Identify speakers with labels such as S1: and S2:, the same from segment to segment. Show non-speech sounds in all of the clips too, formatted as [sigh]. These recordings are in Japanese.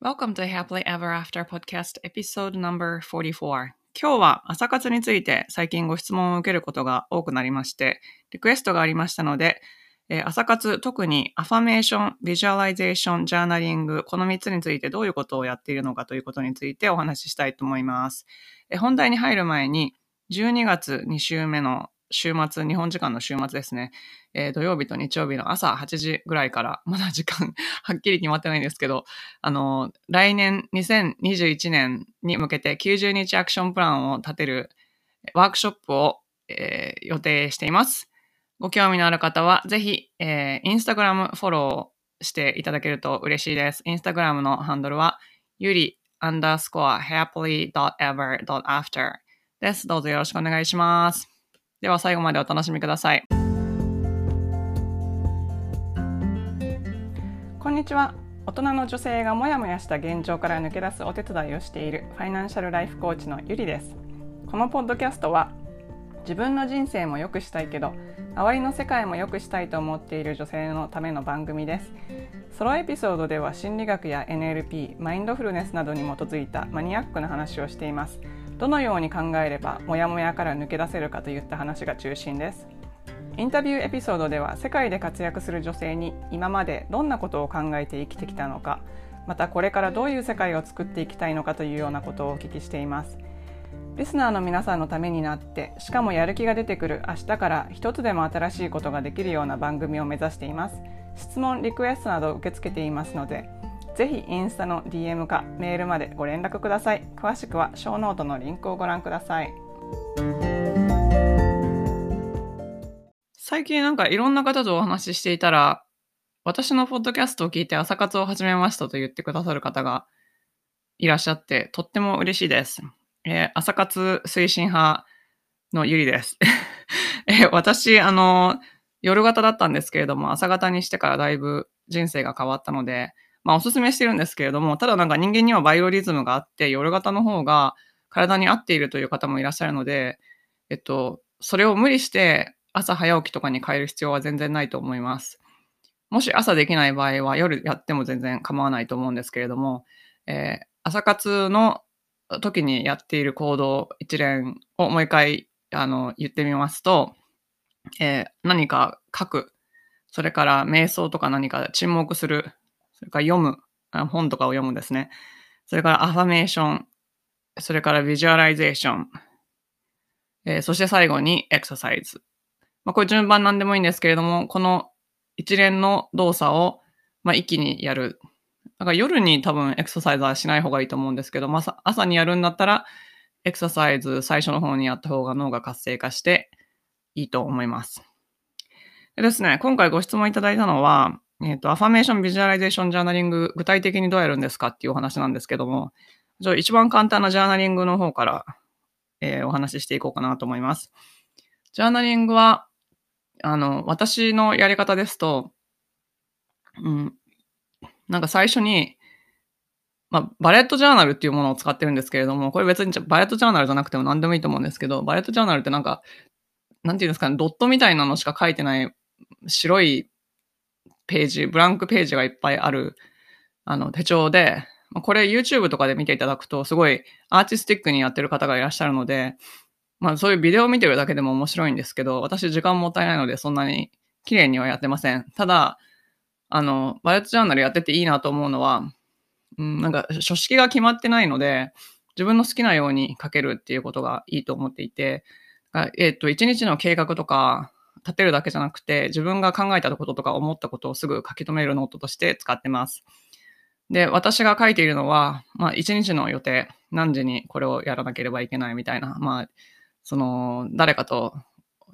S1: Welcome to Happily Ever After Podcast Episode No.44 今日は朝活について最近ご質問を受けることが多くなりまして、リクエストがありましたので、朝活、特にアファメーション、ビジュアライゼーション、ジャーナリング、この3つについてどういうことをやっているのかということについてお話ししたいと思います。本題に入る前に、12月2週目の週末、日本時間の週末ですね、えー、土曜日と日曜日の朝8時ぐらいから、[laughs] まだ時間 [laughs] はっきり決まってないんですけど、あの、来年2021年に向けて90日アクションプランを立てるワークショップを、えー、予定しています。ご興味のある方は、ぜひ、えー、インスタグラムフォローしていただけると嬉しいです。インスタグラムのハンドルは、ゆりアンダースコア happily.ever.after です。どうぞよろしくお願いします。では最後までお楽しみください。こんにちは。大人の女性がモヤモヤした現状から抜け出すお手伝いをしているファイナンシャルライフコーチのゆりです。このポッドキャストは自分の人生も良くしたいけど周りの世界も良くしたいと思っている女性のための番組ですソロエピソードでは心理学や NLP マインドフルネスなどに基づいたマニアックな話をしていますどのように考えればモヤモヤから抜け出せるかといった話が中心です。インタビューエピソードでは世界で活躍する女性に今までどんなことを考えて生きてきたのかまたこれからどういう世界を作っていきたいのかというようなことをお聞きしています。リスナーの皆さんのためになってしかもやる気が出てくる明日から一つでも新しいことができるような番組を目指しています。質問リクエストなど受け付けていますのでぜひインスタの DM かメールまでご連絡ください。詳しくはショーノートのリンクをご覧ください。最近なんかいろんな方とお話ししていたら私のポッドキャストを聞いて朝活を始めましたと言ってくださる方がいらっしゃってとっても嬉しいです、えー、朝活推進派のゆりです。[laughs] えー、私あの夜型だったんですけれども朝型にしてからだいぶ人生が変わったのでまあおすすめしてるんですけれども、ただなんか人間にはバイオリズムがあって、夜型の方が体に合っているという方もいらっしゃるので、えっと、それを無理して朝早起きとかに変える必要は全然ないと思います。もし朝できない場合は夜やっても全然構わないと思うんですけれども、えー、朝活の時にやっている行動一連をもう一回あの言ってみますと、えー、何か書く、それから瞑想とか何か沈黙する、それから読む、本とかを読むですね。それからアファメーション、それからビジュアライゼーション、えー、そして最後にエクササイズ。まあ、これ順番なんでもいいんですけれども、この一連の動作を、まあ、一気にやる。だから夜に多分エクササイズはしない方がいいと思うんですけど、まあ、朝にやるんだったら、エクササイズ最初の方にやった方が脳が活性化していいと思います。でですね、今回ご質問いただいたのは、えっ、ー、と、アファメーションビジュアライゼーションジャーナリング、具体的にどうやるんですかっていうお話なんですけども、じゃあ一番簡単なジャーナリングの方から、えー、お話ししていこうかなと思います。ジャーナリングは、あの、私のやり方ですと、うん、なんか最初に、まあ、バレットジャーナルっていうものを使ってるんですけれども、これ別にバレットジャーナルじゃなくても何でもいいと思うんですけど、バレットジャーナルってなんか、なんていうんですかね、ドットみたいなのしか書いてない白いページ、ブランクページがいっぱいある、あの、手帳で、これ YouTube とかで見ていただくと、すごいアーティスティックにやってる方がいらっしゃるので、まあそういうビデオを見てるだけでも面白いんですけど、私時間もったいないのでそんなに綺麗にはやってません。ただ、あの、バレットジャーナルやってていいなと思うのは、うん、なんか書式が決まってないので、自分の好きなように書けるっていうことがいいと思っていて、えっ、と、一日の計画とか、立てるだけじゃなくて、自分が考えたこととか思ったことをすぐ書き留めるノートとして使ってます。で、私が書いているのは、まあ、一日の予定、何時にこれをやらなければいけないみたいな、まあ、その、誰かと、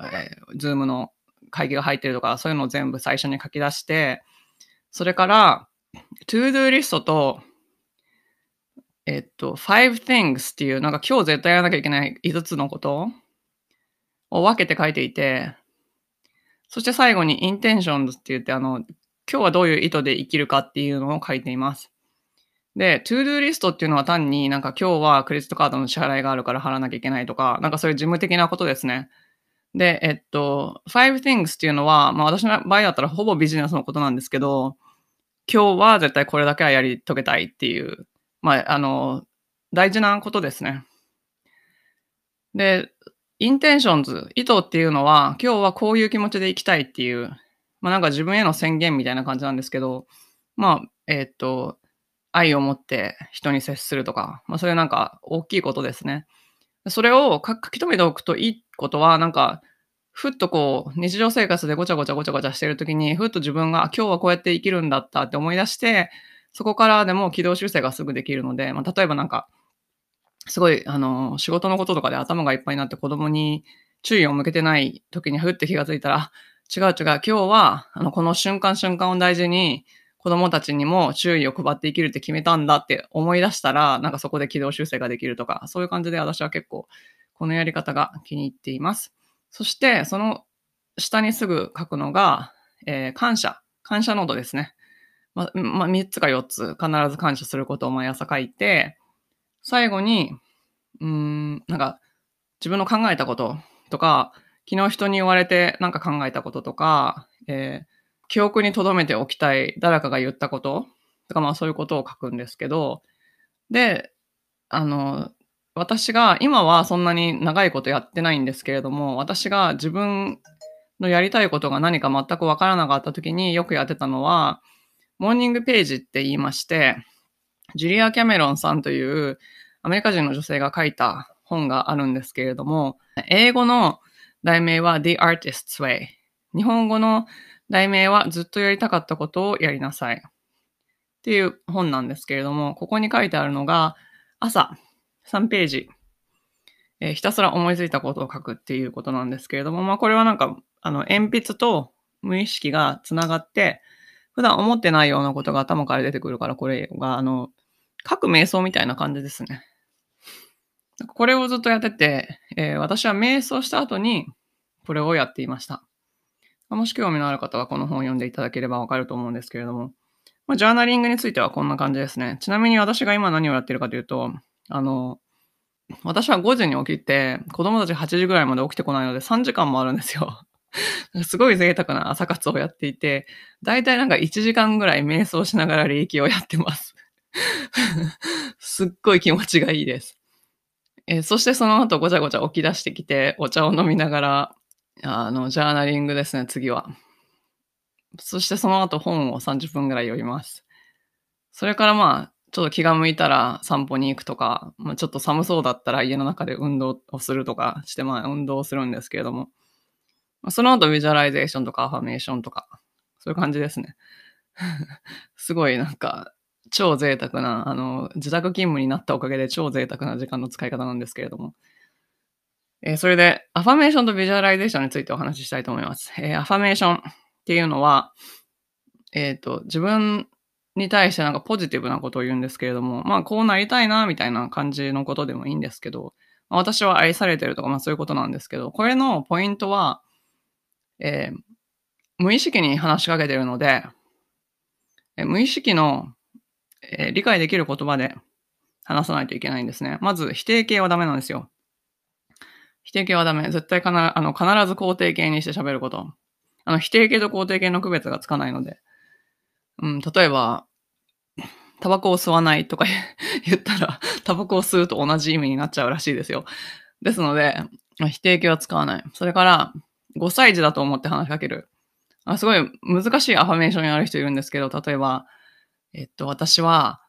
S1: えー、ズームの会議が入ってるとか、そういうのを全部最初に書き出して、それから、to do リストと、えっと、five things っていう、なんか今日絶対やらなきゃいけない5つのことを分けて書いていて、そして最後に intentions って言って、あの、今日はどういう意図で生きるかっていうのを書いています。で、 to do リストっていうのは単になんか今日はクレジットカードの支払いがあるから払わなきゃいけないとか、なんかそういう事務的なことですね。で、えっと、five things っていうのは、まあ私の場合だったらほぼビジネスのことなんですけど、今日は絶対これだけはやり遂げたいっていう、まあ、あの、大事なことですね。で、 intentions、意図っていうのは、今日はこういう気持ちでいきたいっていう、まあなんか自分への宣言みたいな感じなんですけど、まあ、えー、っと、愛を持って人に接するとか、まあそれなんか大きいことですね。それを書き留めておくといいことは、なんか、ふっとこう、日常生活でごちゃごちゃごちゃごちゃしてるときに、ふっと自分が今日はこうやって生きるんだったって思い出して、そこからでも軌道修正がすぐできるので、まあ、例えばなんか、すごい、あの、仕事のこととかで頭がいっぱいになって子供に注意を向けてない時にふって気がついたら、違う違う、今日は、あの、この瞬間瞬間を大事に、子供たちにも注意を配って生きるって決めたんだって思い出したら、なんかそこで軌道修正ができるとか、そういう感じで私は結構、このやり方が気に入っています。そして、その下にすぐ書くのが、えー、感謝。感謝ノートですね。ま、まあ、3つか4つ必ず感謝することを毎朝書いて、最後に、うん、なんか、自分の考えたこととか、昨日人に言われてなんか考えたこととか、えー、記憶に留めておきたい誰かが言ったこととか、まあそういうことを書くんですけど、で、あの、私が、今はそんなに長いことやってないんですけれども、私が自分のやりたいことが何か全くわからなかった時によくやってたのは、モーニングページって言いまして、ジュリア・キャメロンさんというアメリカ人の女性が書いた本があるんですけれども、英語の題名は The Artist's Way。日本語の題名はずっとやりたかったことをやりなさい。っていう本なんですけれども、ここに書いてあるのが、朝3ページ、えー、ひたすら思いついたことを書くっていうことなんですけれども、まあこれはなんか、あの、鉛筆と無意識がつながって、普段思ってないようなことが頭から出てくるから、これが、あの、書く瞑想みたいな感じですね。これをずっとやってて、えー、私は瞑想した後にこれをやっていました。もし興味のある方はこの本を読んでいただければわかると思うんですけれども、まあ、ジャーナリングについてはこんな感じですね。ちなみに私が今何をやってるかというと、あの、私は5時に起きて、子供たち8時ぐらいまで起きてこないので3時間もあるんですよ。[laughs] すごい贅沢な朝活をやっていて、だいたいなんか1時間ぐらい瞑想しながら礼儀をやってます。[laughs] すっごい気持ちがいいです。えー、そしてその後ごちゃごちゃ起き出してきて、お茶を飲みながら、あの、ジャーナリングですね、次は。そしてその後本を30分ぐらい読みます。それからまあ、ちょっと気が向いたら散歩に行くとか、まあ、ちょっと寒そうだったら家の中で運動をするとかして、まあ運動をするんですけれども、その後ビジュアライゼーションとかアファメーションとか、そういう感じですね。[laughs] すごいなんか、超贅沢な、あの、自宅勤務になったおかげで超贅沢な時間の使い方なんですけれども。えー、それで、アファメーションとビジュアライゼーションについてお話ししたいと思います。えー、アファメーションっていうのは、えっ、ー、と、自分に対してなんかポジティブなことを言うんですけれども、まあこうなりたいな、みたいな感じのことでもいいんですけど、まあ、私は愛されてるとか、まあそういうことなんですけど、これのポイントは、えー、無意識に話しかけてるので、無意識のえー、理解できる言葉で話さないといけないんですね。まず、否定形はダメなんですよ。否定形はダメ。絶対かな、あの、必ず肯定形にして喋ること。あの、否定形と肯定形の区別がつかないので。うん、例えば、タバコを吸わないとか [laughs] 言ったら、タバコを吸うと同じ意味になっちゃうらしいですよ。ですので、否定形は使わない。それから、5歳児だと思って話しかける。あすごい難しいアファメーションやる人いるんですけど、例えば、えっと、私は、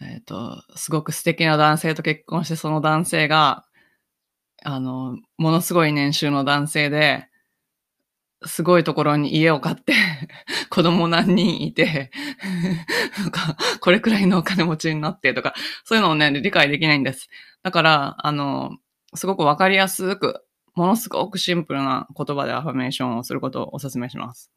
S1: えっと、すごく素敵な男性と結婚して、その男性が、あの、ものすごい年収の男性で、すごいところに家を買って [laughs] 子供何人いてなんか、これくらいのお金持ちになってとか、そういうのをね、理解できないんです。だから、あの、すごくわかりやすく、ものすごくシンプルな言葉でアファメーションをすることをお勧めします。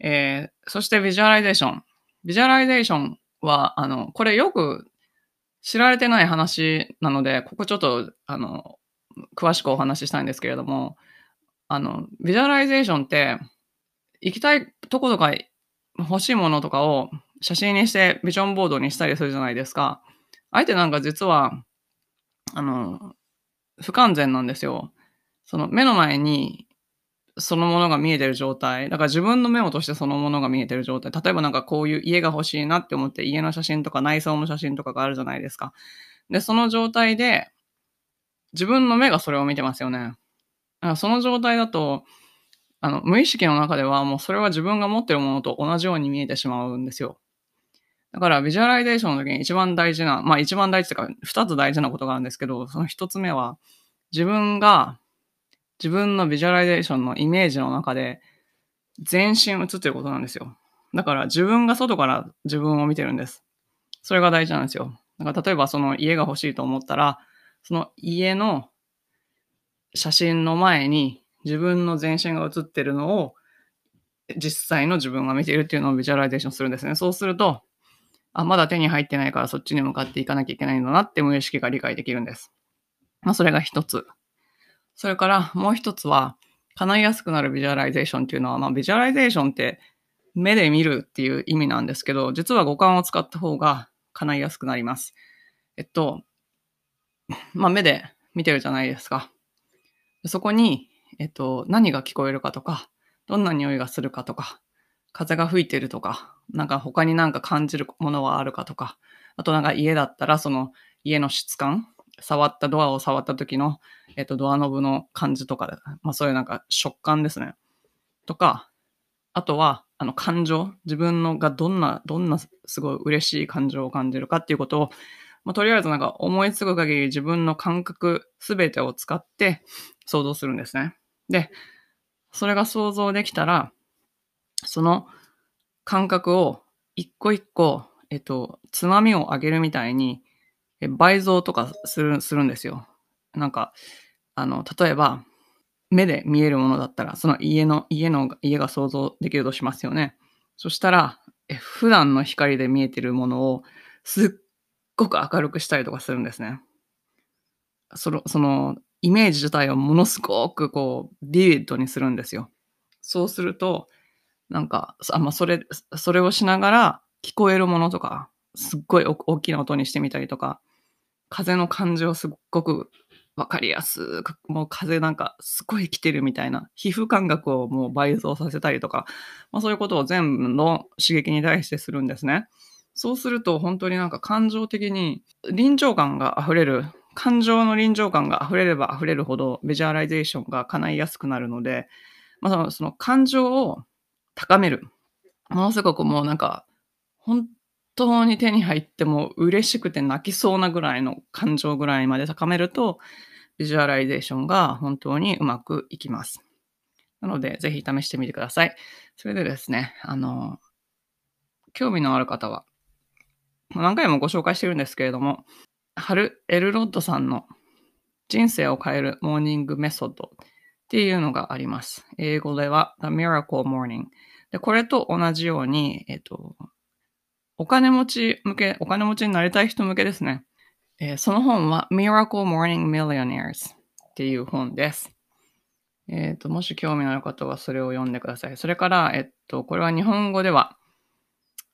S1: えー、そしてビジュアライゼーション。ビジュアライゼーションは、あの、これよく知られてない話なので、ここちょっと、あの、詳しくお話ししたいんですけれども、あの、ビジュアライゼーションって、行きたいとことか欲しいものとかを写真にしてビジョンボードにしたりするじゃないですか。あえてなんか実は、あの、不完全なんですよ。その目の前にそのものが見えてる状態。だから自分のメモとしてそのものが見えてる状態。例えばなんかこういう家が欲しいなって思って家の写真とか内装の写真とかがあるじゃないですか。で、その状態で自分の目がそれを見てますよね。だからその状態だと、あの、無意識の中ではもうそれは自分が持ってるものと同じように見えてしまうんですよ。だからビジュアライゼーションの時に一番大事な、まあ一番大事というか二つ大事なことがあるんですけど、その一つ目は自分が自分のビジュアライゼーションのイメージの中で全身映ってることなんですよ。だから自分が外から自分を見てるんです。それが大事なんですよ。だから例えばその家が欲しいと思ったら、その家の写真の前に自分の全身が映ってるのを実際の自分が見ているっていうのをビジュアライゼーションするんですね。そうすると、あ、まだ手に入ってないからそっちに向かっていかなきゃいけないんだなって無意識が理解できるんです。まあ、それが一つ。それからもう一つは、叶いやすくなるビジュアライゼーションっていうのは、まあ、ビジュアライゼーションって目で見るっていう意味なんですけど、実は五感を使った方が叶いやすくなります。えっと、まあ、目で見てるじゃないですか。そこに、えっと、何が聞こえるかとか、どんな匂いがするかとか、風が吹いてるとか、なんか他になんか感じるものはあるかとか、あとなんか家だったらその家の質感触ったドアを触った時の、えっと、ドアノブの感じとか、まあそういうなんか食感ですね。とか、あとは、あの感情、自分のがどんな、どんなすごい嬉しい感情を感じるかっていうことを、まあ、とりあえずなんか思いつく限り自分の感覚すべてを使って想像するんですね。で、それが想像できたら、その感覚を一個一個、えっと、つまみを上げるみたいに、倍増とかする、するんですよ。なんか、あの、例えば、目で見えるものだったら、その家の、家の、家が想像できるとしますよね。そしたら、え普段の光で見えてるものをすっごく明るくしたりとかするんですね。その、その、イメージ自体をものすごくこう、ビビッドにするんですよ。そうすると、なんか、あまあ、それ、それをしながら聞こえるものとか、すっごい大きな音にしてみたりとか、風の感じをすっごくわかりやすく、もう風なんかすごい来てるみたいな、皮膚感覚をもう倍増させたりとか、まあそういうことを全部の刺激に対してするんですね。そうすると本当になんか感情的に臨場感が溢れる、感情の臨場感が溢れれば溢れるほどビジュアライゼーションが叶いやすくなるので、まあそのその感情を高める。ものすごくもうなんか、本当に手に入っても嬉しくて泣きそうなぐらいの感情ぐらいまで高めると、ビジュアライゼーションが本当にうまくいきます。なので、ぜひ試してみてください。それでですね、あの、興味のある方は、何回もご紹介してるんですけれども、ハル・エルロッドさんの人生を変えるモーニングメソッドっていうのがあります。英語では The Miracle Morning。で、これと同じように、えっと、お金持ち向け、お金持ちになりたい人向けですね。えー、その本は Miracle Morning Millionaires っていう本です。えっ、ー、と、もし興味のある方はそれを読んでください。それから、えっと、これは日本語では、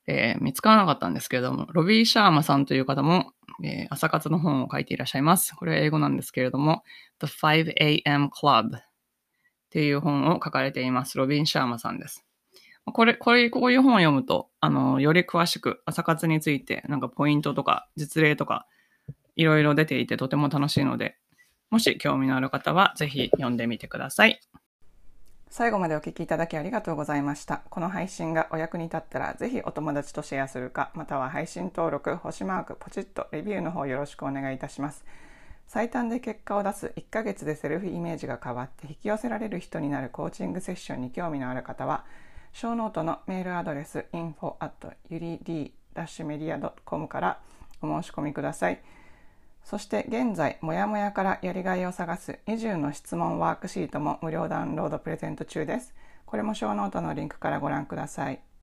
S1: えー、見つからなかったんですけれども、ロビー・シャーマさんという方も、えー、朝活の本を書いていらっしゃいます。これは英語なんですけれども、The 5am Club っていう本を書かれています。ロビン・シャーマさんです。これ、これ、こういう本を読むと、あの、より詳しく朝活について、なんかポイントとか実例とか、いろいろ出ていてとても楽しいので、もし興味のある方は、ぜひ読んでみてください。最後までお聞きいただきありがとうございました。この配信がお役に立ったら、ぜひお友達とシェアするか、または配信登録、星マーク、ポチッとレビューの方よろしくお願いいたします。最短で結果を出す1ヶ月でセルフイメージが変わって引き寄せられる人になるコーチングセッションに興味のある方は、ショーノートのメールアドレス info at yuri-media.com からお申し込みください。そして現在、もやもやからやりがいを探す20の質問ワークシートも無料ダウンロードプレゼント中です。これもショーノートのリンクからご覧ください。